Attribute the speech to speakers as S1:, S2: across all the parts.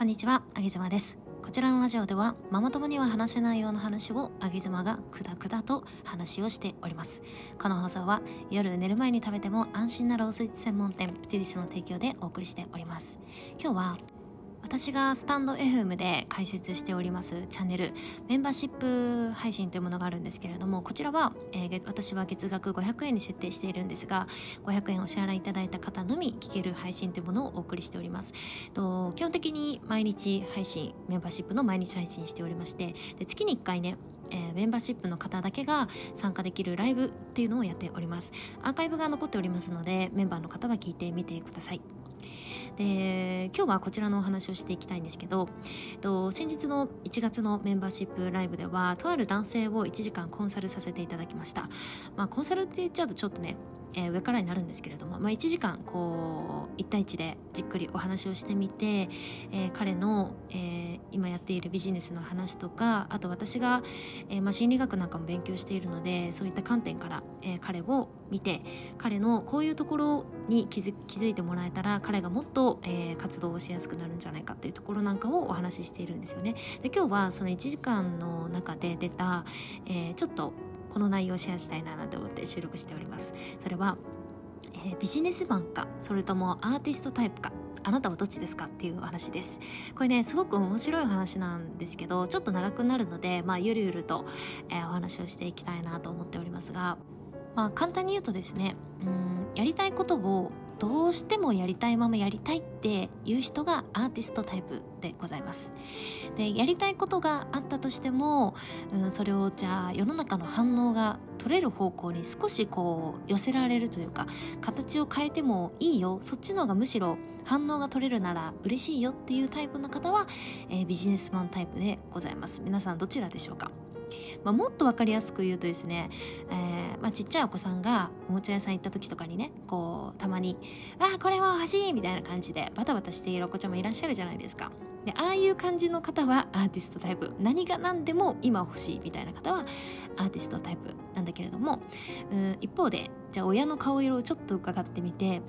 S1: こんにちは、あげずまです。こちらのラジオでは、ママ友には話せないような話をあげずまがくだくだと話をしております。この放送は、夜寝る前に食べても安心なロースイーツ専門店、プティリスの提供でお送りしております。今日は、私がスタンド FM で開設しておりますチャンネルメンバーシップ配信というものがあるんですけれどもこちらは、えー私は月額500円に設定しているんですが500円お支払いいただいた方のみ聞ける配信というものをお送りしております。と基本的に毎日配信メンバーシップの毎日配信しておりましてで月に1回ねえーメンバーシップの方だけが参加できるライブっていうのをやっております。アーカイブが残っておりますのでメンバーの方は聞いてみてください。で今日はこちらのお話をしていきたいんですけどえっと先日の1月のメンバーシップライブではとある男性を1時間コンサルさせていただきました、まあ、コンサルって言っちゃうとちょっとね、えー上からになるんですけれども、まあ、1時間こう1対1でじっくりお話をしてみて、えー彼の、えー今やっているビジネスの話とかあと私が、えーまあ、心理学なんかも勉強しているのでそういった観点から、えー彼を見て彼のこういうところに気づ気づいてもらえたら彼がもっと、えー活動をしやすくなるんじゃないかっていうところなんかをお話ししているんですよね。で今日はその1時間の中で出た、えーちょっとこの内容をシェアしたいななんて思って収録しております。それは、えービジネスマンかそれともアーティストタイプかあなたはどっちですかっていうお話ですこれねすごく面白い話なんですけどちょっと長くなるのでまあゆるゆると、えーお話をしていきたいなと思っておりますがまあ簡単に言うとですねうんやりたいことをどうしてもやりたいままやりたいっていう人がアーティストタイプでございます。でやりたいことがあったとしても、うん、それをじゃあ世の中の反応が取れる方向に少しこう寄せられるというか形を変えてもいいよ。そっちの方がむしろ反応が取れるなら嬉しいよっていうタイプの方は、えービジネスマンタイプでございます。皆さんどちらでしょうか？まあ、もっと分かりやすく言うとですね、えーまあ、ちっちゃいお子さんがおもちゃ屋さん行った時とかにねこうたまに「あこれは欲しい!」みたいな感じでバタバタしているお子ちゃんもいらっしゃるじゃないですか。でああいう感じの方はアーティストタイプ何が何でも今欲しいみたいな方はアーティストタイプなんだけれどもうん一方でじゃあ親の顔色をちょっと伺ってみて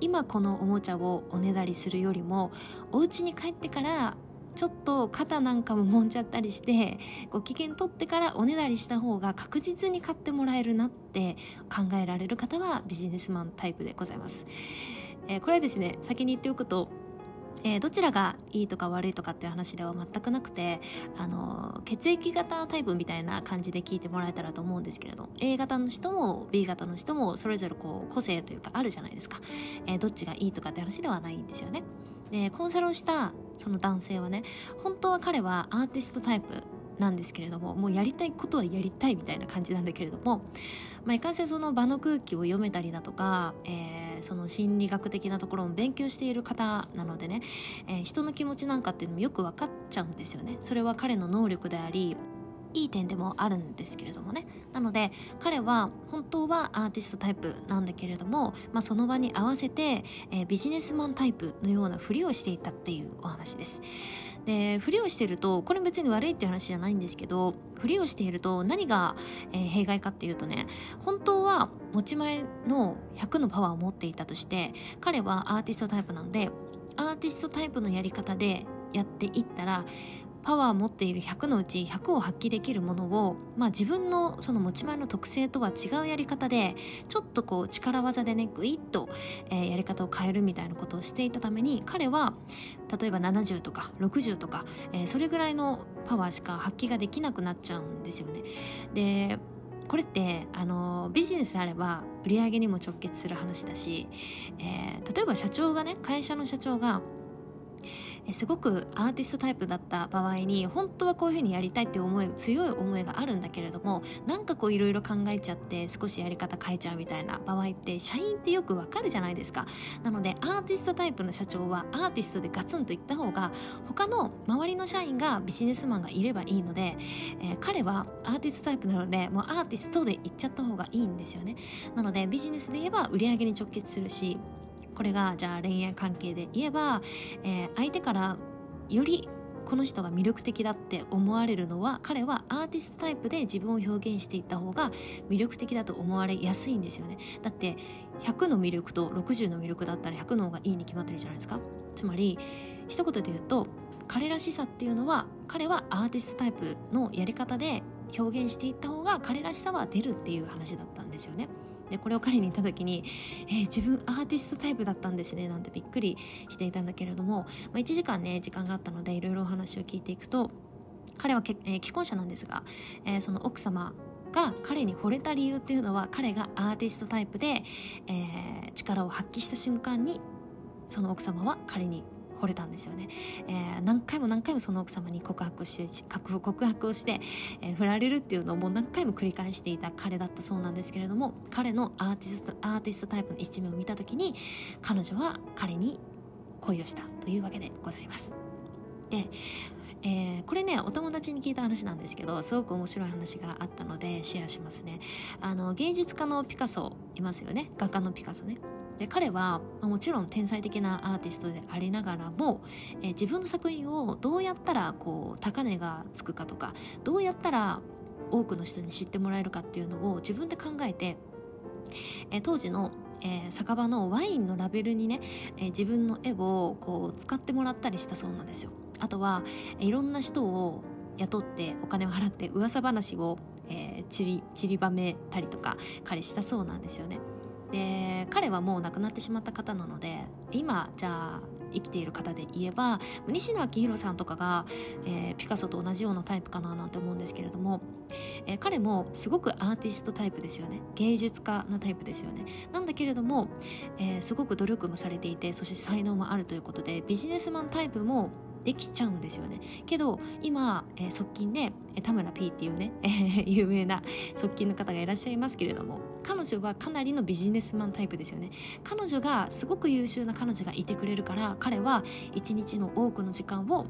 S1: 今このおもちゃをおねだりするよりもお家に帰ってからちょっと肩なんかも揉んじゃったりしてご機嫌取ってからおねだりした方が確実に買ってもらえるなって考えられる方はビジネスマンタイプでございます。えーこれはですね先に言っておくとえーどちらがいいとか悪いとかっていう話では全くなくてあの血液型タイプみたいな感じで聞いてもらえたらと思うんですけれど A 型の人も B 型の人もそれぞれこう個性というかあるじゃないですか、えーどっちがいいとかって話ではないんですよねでコンサルをしたその男性はね本当は彼はアーティストタイプなんですけれどももうやりたいことはやりたいみたいな感じなんだけれども、まあ、いかんせんその場の空気を読めたりだとか、えーその心理学的なところも勉強している方なのでね、えー人の気持ちなんかっていうのもよく分かっちゃうんですよね。それは彼の能力でありいい点でもあるんですけれどもね。なので彼は本当はアーティストタイプなんだけれども、まあ、その場に合わせて、えービジネスマンタイプのようなふりをしていたっていうお話です。でふりをしているとこれ別に悪いっていう話じゃないんですけどふりをしていると何が、えー弊害かっていうとね本当は持ち前の100のパワーを持っていたとして彼はアーティストタイプなんでアーティストタイプのやり方でやっていったらパワーを持っている100のうち100を発揮できるものを、まあ、自分のその持ち前の特性とは違うやり方でちょっとこう力技でねグイッと、えーやり方を変えるみたいなことをしていたために彼は例えば70とか60とか、えーそれぐらいのパワーしか発揮ができなくなっちゃうんですよね。でこれってあのビジネスであれば売り上げにも直結する話だし、えー例えば社長がね会社の社長がすごくアーティストタイプだった場合に本当はこういうふうにやりたいっていう思い強い思いがあるんだけれどもなんかこういろいろ考えちゃって少しやり方変えちゃうみたいな場合って社員ってよくわかるじゃないですか。なのでアーティストタイプの社長はアーティストでガツンといった方が他の周りの社員がビジネスマンがいればいいので、えー彼はアーティストタイプなのでもうアーティストで行っちゃった方がいいんですよね。なのでビジネスで言えば売り上げに直結するしこれがじゃあ恋愛関係で言えば、えー相手からよりこの人が魅力的だって思われるのは彼はアーティストタイプで自分を表現していった方が魅力的だと思われやすいんですよねだって100の魅力と60の魅力だったら100の方がいいに決まってるじゃないですかつまり一言で言うと彼らしさっていうのは彼はアーティストタイプのやり方で表現していった方が彼らしさは出るっていう話だったんですよね。でこれを彼に言った時に「えー、自分アーティストタイプだったんですね」なんてびっくりしていたんだけれども、まあ、1時間ね時間があったのでいろいろお話を聞いていくと彼はけ、えー、既婚者なんですが、えー、その奥様が彼に惚れた理由っていうのは彼がアーティストタイプで、えー、力を発揮した瞬間にその奥様は彼に惚れたんですよね、えー、何回も何回もその奥様に告白して告白をして、えー、振られるっていうのをもう何回も繰り返していた彼だったそうなんですけれども彼のアーティストアーティストタイプの一面を見た時に彼女は彼に恋をしたというわけでございます。でえー、これねお友達に聞いた話なんですけどすごく面白い話があったのでシェアしますね。あの芸術家のピカソいますよね。画家のピカソね。で彼はもちろん天才的なアーティストでありながらも、えー、自分の作品をどうやったらこう高値がつくかとかどうやったら多くの人に知ってもらえるかっていうのを自分で考えて、えー、当時のえー、酒場のワインのラベルにね、え、自分の絵をこう使ってもらったりしたそうなんですよ。あとは、いろんな人を雇ってお金を払って噂話を、えー、ちり散りばめたりとか彼したそうなんですよね。で彼はもう亡くなってしまった方なので今じゃあ生きている方で言えば西野昭弘さんとかが、えー、ピカソと同じようなタイプかななんて思うんですけれども、えー、彼もすごくアーティストタイプですよね。芸術家なタイプですよね。なんだけれども、えー、すごく努力もされていてそして才能もあるということでビジネスマンタイプもできちゃうんですよね。けど今、えー、側近で田村 P っていうね、えー、有名な側近の方がいらっしゃいますけれども彼女はかなりのビジネスマンタイプですよね。彼女がすごく優秀な彼女がいてくれるから彼は一日の多くの時間を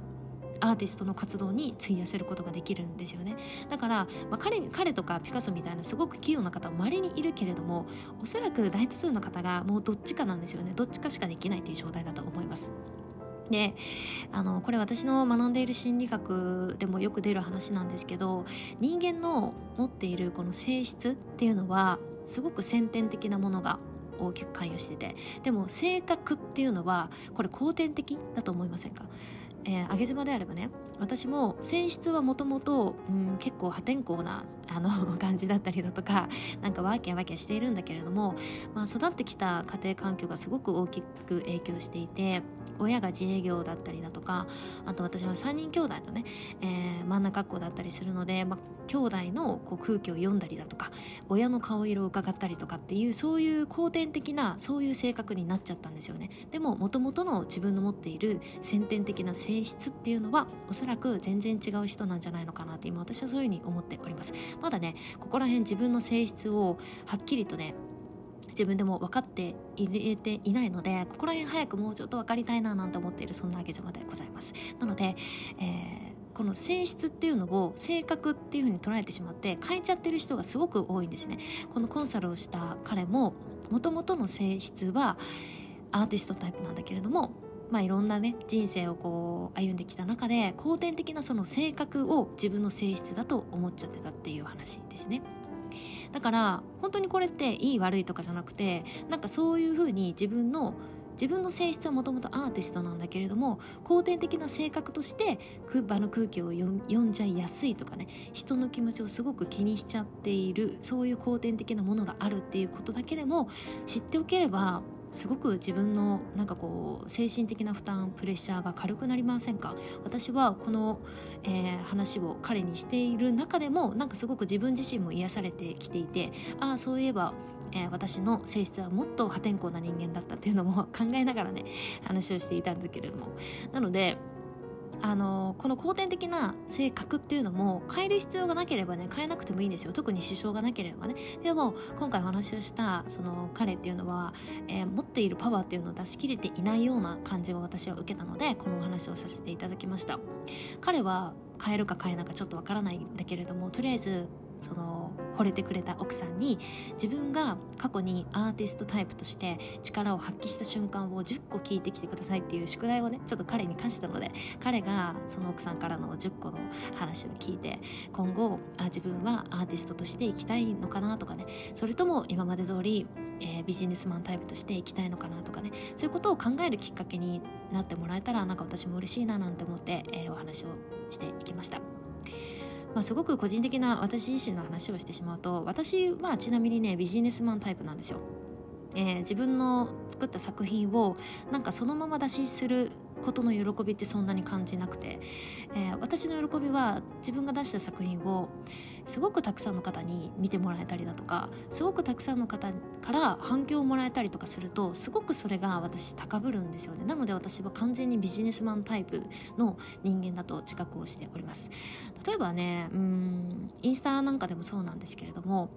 S1: アーティストの活動に費やせることができるんですよね。だから、まあ、彼彼とかピカソみたいなすごく器用な方は稀にいるけれどもおそらく大多数の方がもうどっちかなんですよね。どっちかしかできないという状態だと思います。であのこれ私の学んでいる心理学でもよく出る話なんですけど人間の持っているこの性質っていうのはすごく先天的なものが大きく関与しててでも性格っていうのはこれ後天的だと思いませんか？えー、上げ妻であればね私も性質はもともと結構破天荒なあの 感じだったりだとかなんかワーキャワーキャしているんだけれども、まあ、育ってきた家庭環境がすごく大きく影響していて親が自営業だったりだとかあと私は3人兄弟のね、えー、真ん中っ子だったりするので、まあ、兄弟のこう空気を読んだりだとか親の顔色を伺ったりとかっていうそういう後天的なそういう性格になっちゃったんですよね。でももともとの自分の持っている先天的な性性質っていうのはおそらく全然違う人なんじゃないのかなって今私はそういうふうに思っております。まだねここら辺自分の性質をはっきりとね自分でも分かって入れていないのでここら辺早くもうちょっと分かりたいななんて思っているそんなあげ様でございます。なので、えー、この性質っていうのを性格っていうふうに捉えてしまって変えちゃってる人がすごく多いんですね。このコンサルをした彼ももともとの性質はアーティストタイプなんだけれどもまあ、いろんなね人生をこう歩んできた中で後天的なその性格を自分の性質だと思っちゃってたっていう話ですね。だから本当にこれっていい悪いとかじゃなくてなんかそういうふうに自分の自分の性質はもともとアーティストなんだけれども後天的な性格として場の空気を読んじゃいやすいとかね人の気持ちをすごく気にしちゃっているそういう後天的なものがあるっていうことだけでも知っておければすごく自分のなんかこう精神的な負担プレッシャーが軽くなりませんか？私はこの、えー、話を彼にしている中でもなんかすごく自分自身も癒されてきていてああそういえばえー、私の性質はもっと破天荒な人間だったっていうのも考えながらね話をしていたんだけれども。なのであのこの後天的な性格っていうのも変える必要がなければね変えなくてもいいんですよ。特に支障がなければね。でも今回お話をしたその彼っていうのは、えー、持っているパワーっていうのを出し切れていないような感じを私は受けたのでこのお話をさせていただきました。彼は変えるか変えないかちょっとわからないんだけれどもとりあえずその惚れてくれた奥さんに自分が過去にアーティストタイプとして力を発揮した瞬間を10個聞いてきてくださいっていう宿題をねちょっと彼に課したので彼がその奥さんからの10個の話を聞いて今後あ自分はアーティストとして生きたいのかなとかねそれとも今まで通りえー、ビジネスマンタイプとしていきたいのかなとかねそういうことを考えるきっかけになってもらえたらなんか私も嬉しいななんて思って、えー、お話をしていきました。まあ、すごく個人的な私自身の話をしてしまうと私はちなみにねビジネスマンタイプなんですよ。えー、自分の作った作品をなんかそのまま出しすることの喜びってそんなに感じなくて、えー、私の喜びは自分が出した作品をすごくたくさんの方に見てもらえたりだとかすごくたくさんの方から反響をもらえたりとかするとすごくそれが私高ぶるんですよね。なので私は完全にビジネスマンタイプの人間だと自覚をしております。例えばねうんインスタなんかでもそうなんですけれども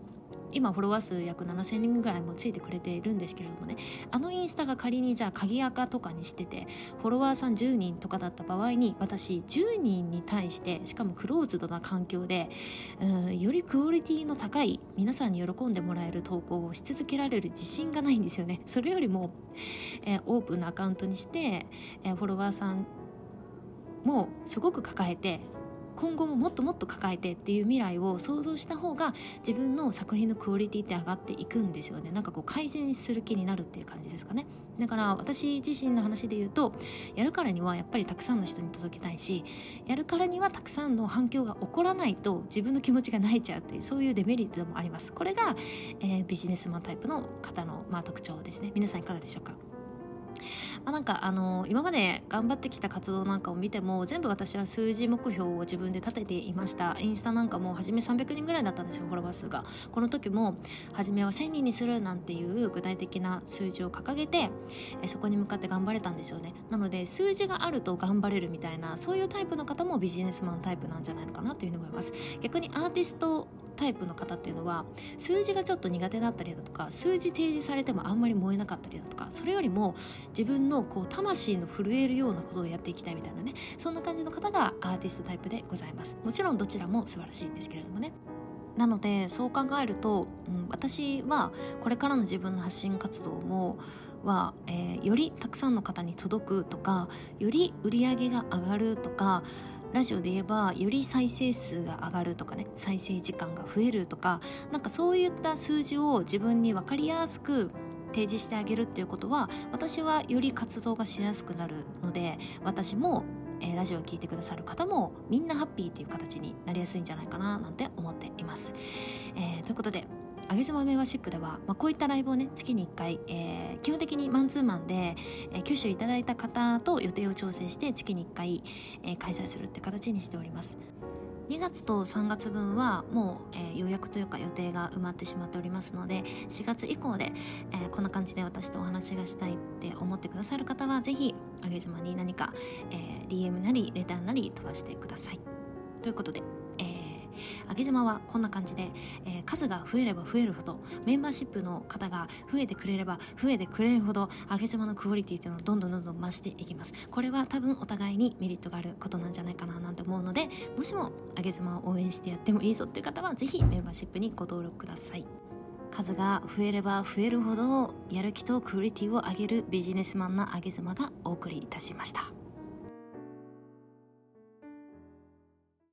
S1: 今フォロワー数約7000人ぐらいもついてくれているんですけれどもね。あのインスタが仮にじゃあ鍵垢とかにしててフォロワーさん10人とかだった場合に私10人に対してしかもクローズドな環境でうんよりクオリティの高い皆さんに喜んでもらえる投稿をし続けられる自信がないんですよね。それよりも、えー、オープンなアカウントにして、えー、フォロワーさんもすごく抱えて今後ももっともっと抱えてっていう未来を想像した方が自分の作品のクオリティって上がっていくんですよね。なんかこう改善する気になるっていう感じですかね。だから私自身の話で言うとやるからにはやっぱりたくさんの人に届けたいしやるからにはたくさんの反響が起こらないと自分の気持ちが泣いちゃうというそういうデメリットでもあります。これが、えー、ビジネスマンタイプの方の、まあ、特徴ですね。皆さんいかがでしょうか？まあ、なんかあの今まで頑張ってきた活動なんかを見ても全部私は数字目標を自分で立てていました。インスタなんかも初め300人ぐらいだったんですよフォロワー数が。この時も初めは1000人にするなんていう具体的な数字を掲げてえそこに向かって頑張れたんですよね。なので数字があると頑張れるみたいなそういうタイプの方もビジネスマンタイプなんじゃないのかなというふうに思います。逆にアーティストタイプの方っていうのは数字がちょっと苦手だったりだとか数字提示されてもあんまり燃えなかったりだとかそれよりも自分のこう魂の震えるようなことをやっていきたいみたいなねそんな感じの方がアーティストタイプでございます。もちろんどちらも素晴らしいんですけれどもね。なのでそう考えると、うん、私はこれからの自分の発信活動もは、えー、よりたくさんの方に届くとかより売り上げが上がるとかラジオで言えばより再生数が上がるとかね再生時間が増えるとかなんかそういった数字を自分に分かりやすく提示してあげるっていうことは私はより活動がしやすくなるので私も、えー、ラジオを聴いてくださる方もみんなハッピーという形になりやすいんじゃないかななんて思っています。えー、ということであげずまメンバーシップでは、まあ、こういったライブをね月に1回、えー、基本的にマンツーマンで、えー、挙手いただいた方と予定を調整して月に1回、えー、開催するって形にしております。2月と3月分はもう、えー、予約というか予定が埋まってしまっておりますので4月以降で、えー、こんな感じで私とお話がしたいって思ってくださる方はぜひあげずまに何か、えー、DM なりレターなり飛ばしてください。ということで。あげ妻はこんな感じで、えー、数が増えれば増えるほどメンバーシップの方が増えてくれれば増えてくれるほどあげ妻のクオリティというのをどんどんどんどん増していきますこれは多分お互いにメリットがあることなんじゃないかななんて思うのでもしもあげ妻を応援してやってもいいぞっていう方はぜひメンバーシップにご登録ください数が増えれば増えるほどやる気とクオリティを上げるビジネスマンなあげ妻がお送りいたしました。